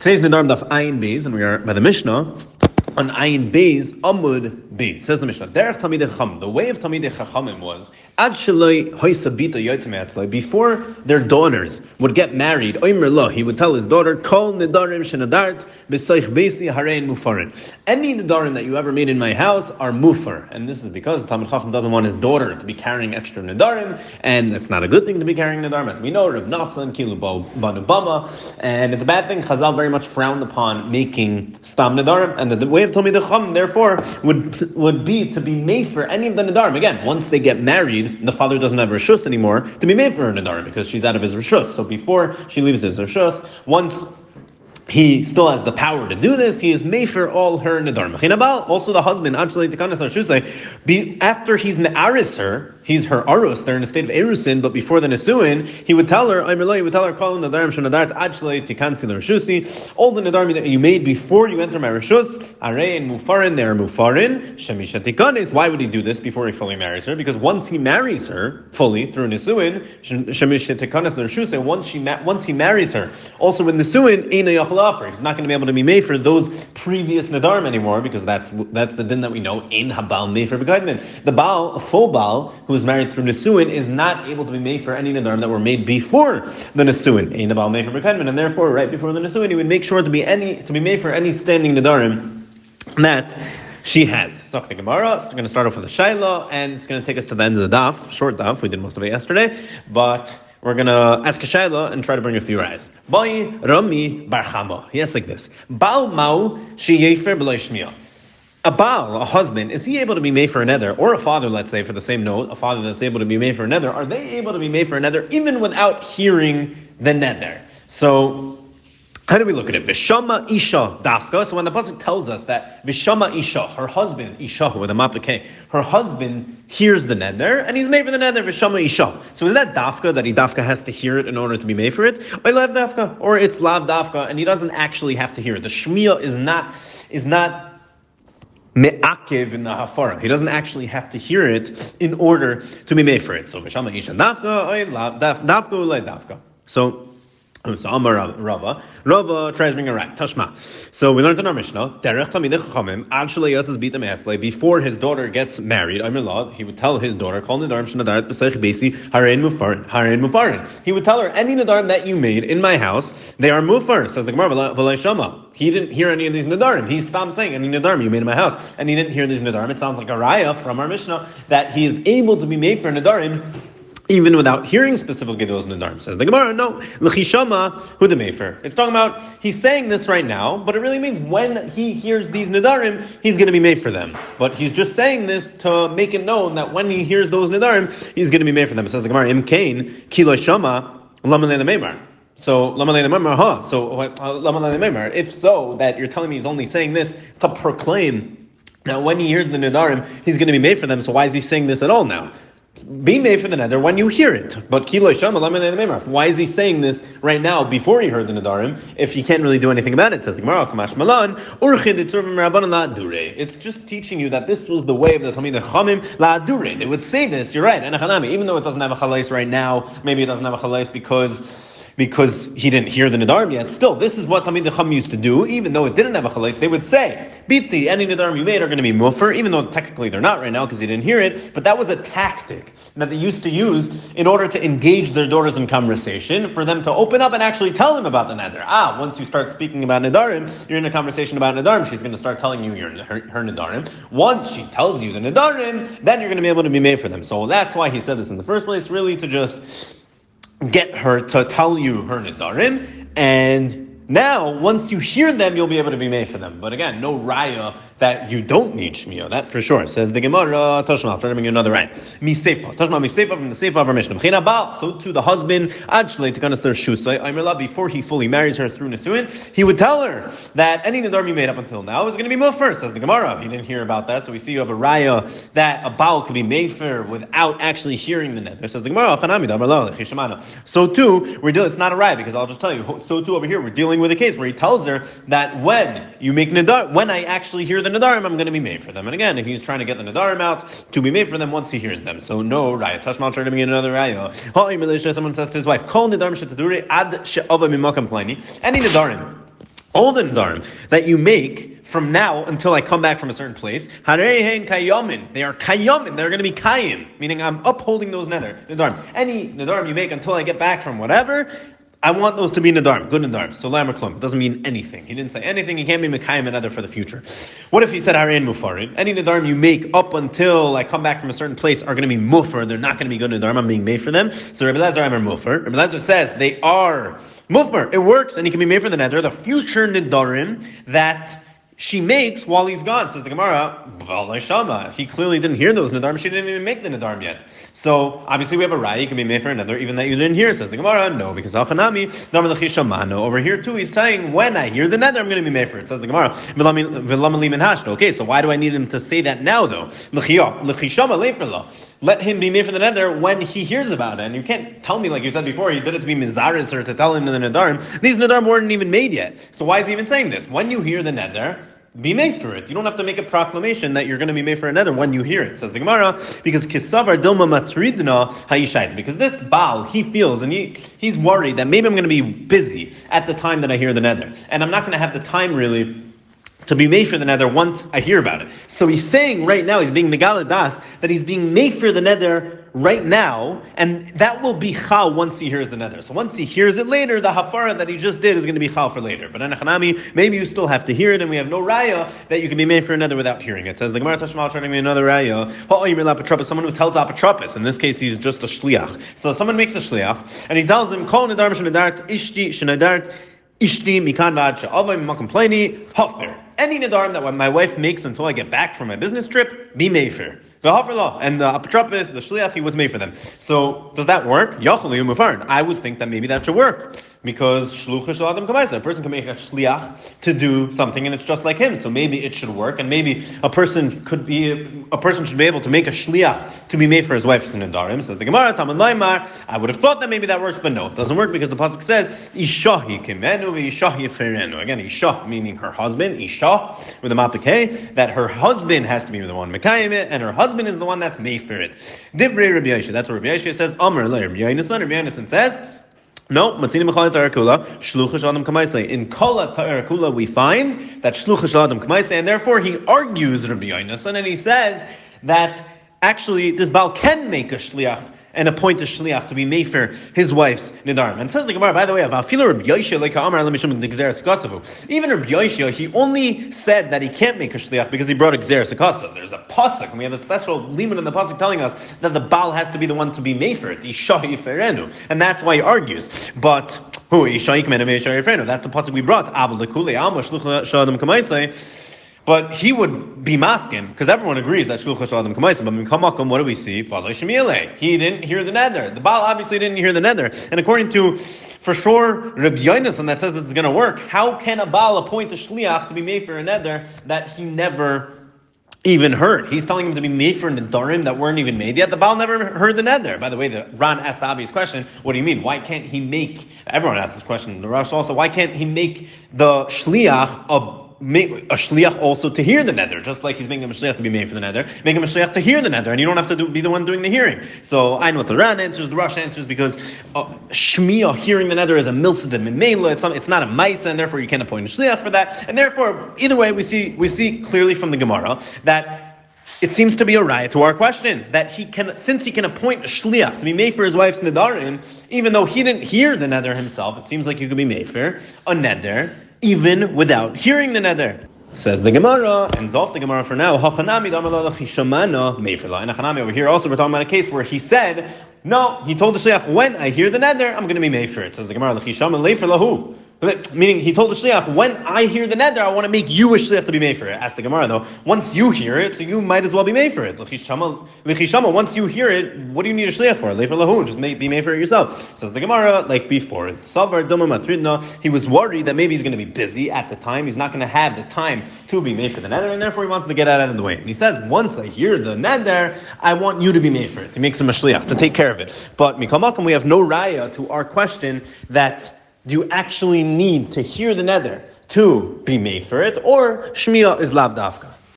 Today's Nidarim Daf Ayin Beis, and we are by the Mishnah on Ayin Beis Amud Beis. Says the Mishnah, Derech Chacham. The way of Talmidei Chachamim was Ad Shaloi Before their daughters would get married, Oimer Lo, he would tell his daughter, Kol Nidarim Shenadart B'Soich Beisi Harein Mufarin. Any Nidarim that you ever made in my house are Mufar, and this is because Talmid Chacham doesn't want his daughter to be carrying extra Nidarim, and it's not a good thing to be carrying Nidarim, as we know, Rav Nasan, Kilu Banu Bama, and it's a bad thing. Chazal very much frowned upon making Stam Nidarim, and the, the way of Talmid Chacham, therefore, would would be to be made for any of the Nadarim. Again, once they get married, the father doesn't have Rishus anymore, to be made for her Nadarim because she's out of his Rishus. So before she leaves his Rishus, once he still has the power to do this. He is made for all her nedarim. Also, the husband, be after he's me'aris her, he's her arus. They're in a state of erusin, but before the nesuin, he would tell her, I'm he would tell her, call nadarim shenadart actually tikansi l'rishusi. All the nadarim that you made before you enter my rishus, arei and mufarin, they're mufarin. Shemisha tikanis. Why would he do this before he fully marries her? Because once he marries her fully through nesuin, shemisha tikanis l'rishusi. Once she once he marries her, also with nesuin, ina offer. He's not going to be able to be made for those previous nadarim anymore because that's that's the din that we know in habal made for The baal, a full baal who is married through nesuin, is not able to be made for any nadarim that were made before the nesuin In habal made for and therefore right before the nesuin, he would make sure to be any to be made for any standing nadarim that she has. So the Gemara. So we're going to start off with the shaila, and it's going to take us to the end of the daf, short daf. We did most of it yesterday, but we're gonna ask a shaila and try to bring a few eyes. Boy Rami. He asks like this: Baal Mau sheyefer. A Baal, a husband, is he able to be made for another, or a father, let's say, for the same note, a father that's able to be made for another? Are they able to be made for another even without hearing the nether? So how do we look at it? Vishama Isha Dafka. So when the pasuk tells us that Vishama Isha, her husband, Isha with a mapake, her husband hears the neder and he's made for the neder Vishama Isha. So is that Dafka that he Dafka has to hear it in order to be made for it? Or lav Dafka, or it's Lav Dafka and he doesn't actually have to hear it. The Shmiya is not is not me'akev in the hafara. He doesn't actually have to hear it in order to be made for it. So Vishama Isha Dafka, Dafka, Dafka. So so Amar Rava, Rava tries to bring a right. Tashma. So we learned in our Mishnah, Derech Tamid Chachamim, actually Yatzis Bita Me'etzle, before his daughter gets married, Amir Law, he would tell his daughter, Call Nidarim Shnadarat B'Seich Besi, Harein Mufarin, Harein Mufarin. He would tell her, any Nidarim that you made in my house, they are Mufar. Says the Gemara, V'lai Shama. He didn't hear any of these Nidarim. He stopped saying, any Nidarim you made in my house. And he didn't hear these Nidarim. It sounds like a raya from our Mishnah that he is able to be made for Nidarim even without hearing specifically those nadarim. Says the Gemara, no, l'chishama hudamefer. It's talking about he's saying this right now, but it really means when he hears these nadarim, he's going to be made for them. But he's just saying this to make it known that when he hears those nadarim, he's going to be made for them. It says the Gemara, im kain kilo shama lamalei so huh? So uh, if so, that you're telling me he's only saying this to proclaim that when he hears the nadarim, he's going to be made for them. So why is he saying this at all now? Be made for the nether when you hear it. But why is he saying this right now before he heard the nadarim if he can't really do anything about it? Says the Gemara, It's just teaching you that this was the way of the Talmid Chamim La Dure. They would say this, you're right, even though it doesn't have a chalais right now, maybe it doesn't have a chalais because because he didn't hear the Nidarim yet. Still, this is what Tamid Chum used to do, even though it didn't have a Chalais. They would say, Biti, any Nidarim you made are going to be Mufar, even though technically they're not right now because he didn't hear it. But that was a tactic that they used to use in order to engage their daughters in conversation, for them to open up and actually tell them about the Nidar. Ah, once you start speaking about Nidarim, you're in a conversation about Nidarim, she's going to start telling you your, her, her Nidarim. Once she tells you the Nidarim, then you're going to be able to be made for them. So that's why he said this in the first place, really to just get her to tell you her nidarim, and now, once you hear them, you'll be able to be made for them. But again, no raya that you don't need shmiyah. That for sure. Says the Gemara, Toshma, I'm trying to bring you another right. Misefa. Toshma, Misefa from the Sefa of our Mishnah. So to the husband, actually, to their shusay, before he fully marries her through Nisuin, he would tell her that any Nadar you made up until now is going to be first, says the Gemara. He didn't hear about that, so we see you have a raya that a Baal could be made for without actually hearing the nether. Says the Gemara, So too, we're dealing, it's not a raya, because I'll just tell you, so too over here, we're dealing with a case where he tells her that when you make nadar, when I actually hear the nadarim, I'm going to be made for them. And again, if he's trying to get the nadarim out to be made for them once he hears them. So no raya. Tashmal trying to get another raya. Someone says to his wife, "Call nadarim shetadure ad she'ava mimakam plani." Any nadarim all the nedarim that you make from now until I come back from a certain place, they are kayamin. They're going to be kayim, meaning I'm upholding those nether nedarim. Any nedarim you make until I get back from whatever, I want those to be nadarm, good nadarm. So lam klum doesn't mean anything. He didn't say anything. He can't be mekayim another for the future. What if he said harein mufarin? Any nadarm you make up until I come back from a certain place are going to be mufar. They're not going to be good nadarm. I'm being made for them. So Rabbi Lezer Amar mufar. Rabbi Lezer says they are mufar. It works, and he can be made for the nether. The future nadarim that she makes while he's gone. Says the Gemara, he clearly didn't hear those nadarm. She didn't even make the nadarm yet. So obviously we have a raya. You can be made for another, even that you didn't hear. Says the Gemara, no, because achanami over here too. He's saying when I hear the nether, I'm going to be made for it. Says the Gemara, okay. So why do I need him to say that now though? Let him be made for the nether when he hears about it. And you can't tell me like you said before. He did it to be mizaris or to tell him the nadarm. These nadarm weren't even made yet. So why is he even saying this? When you hear the nether be made for it. You don't have to make a proclamation that you're going to be made for another when you hear it. Says the Gemara, because kisavar dilma matridna hayishait. Because this Baal, he feels and he he's worried that maybe I'm going to be busy at the time that I hear the nether, and I'm not going to have the time really to be made for the nether once I hear about it. So he's saying right now, he's being megaladas, that he's being made for the nether right now, and that will be chal once he hears the nether. So once he hears it later, the hafara that he just did is going to be chal for later. But anachanami, maybe you still have to hear it, and we have no raya that you can be made for another without hearing it. says the Gemara Tashmal turning me another raya. Someone who tells apotropos. In this case, he's just a shliach. So someone makes a shliach, and he tells him, "Kol nedar ishti shenadart ishti mikan v'ad she'avay makom hafner." Any nedarim that my wife makes until I get back from my business trip, be mefer. And the apotropis, the shliach, he was made for them. So does that work? I would think that maybe that should work because shlucha adam kamaisa. A person can make a shliach to do something, and it's just like him. So maybe it should work, and maybe a person could be a person should be able to make a shliach to be made for his wife's nedarim. Says the Gemara, Talmud Laimar. I would have thought that maybe that works, but no, it doesn't work because the pasuk says ishahi kimenu ishahi ferenu. Again, isha meaning her husband, isha with a mapike, that her husband has to be the one mekayim it, and her husband husband is the one that's made for it. Divrei Rabbi Yosha. That's what Rabbi Yosha says. Amr Rabbi Yonasan. Rabbi Yonasan says. No, Matzini Mechalit Tarakula, Shlucha Adam Kamaisei. In Kala Tarakula, we find that Shlucha Adam Kamaisei, and therefore he argues Rabbi Yonasan, and he says that actually this Baal can make a Shliach and appoint a shliach to be mefer his wife's nidarim. And says the Gemara, by the way, even Rabbi Yosha, he only said that he can't make a shliach because he brought a gzeres akasav. There's a pasuk, and we have a special limit in the pasuk telling us that the Baal has to be the one to be mefer it, isha yiferenu, and that's why he argues. But who? That's the pasuk we brought. But he would be masking because everyone agrees that shluchah shaladam kamaitzim. But kamakom, what do we see? He didn't hear the nether. The Baal obviously didn't hear the nether. And according to, for sure, Reb Yonason that says this is going to work, how can a Baal appoint a shliach to be made for a nether that he never even heard. He's telling him to be made for Nidarim that weren't even made yet. The Baal never heard the Nether. By the way, the Ran asked the obvious question, what do you mean? Why can't he make, everyone asks this question, the Rosh also, why can't he make the Shliach a a shliach also to hear the nether, just like he's making a shliach to be made for the nether. Make him a shliach to hear the nether, and you don't have to do, be the one doing the hearing. So I know what the Ran answers, the Rosh answers, because uh, shmiya hearing the nether is a milsadim in. It's, it's not a maisa, and therefore you can't appoint a shliach for that. And therefore, either way, we see we see clearly from the Gemara that. It seems to be a riot to our question that he can, since he can appoint a shliach to be made for his wife's nedarim, even though he didn't hear the nether himself, it seems like you could be made for a nether even without hearing the nether. Says the Gemara, ends off the Gemara for now, over here also we're talking about a case where he said, No, he told the Shliach, when I hear the nether, I'm going to be for it. Says the Gemara. Meaning, he told the shliach, when I hear the nether, I want to make you a shliach to be made for it. Ask the Gemara though. Once you hear it, so you might as well be made for it. Once you hear it, what do you need a shliach for? For lahu, just be made for it yourself. Says the Gemara, like before. It. He was worried that maybe he's going to be busy at the time. He's not going to have the time to be made for the nether, and therefore he wants to get out of the way. And he says, once I hear the nether, I want you to be made for it. He makes him a shliach to take care of it. But mikamakam, we have no raya to our question that do you actually need to hear the nether to be made for it, or shmiya is lavdafka?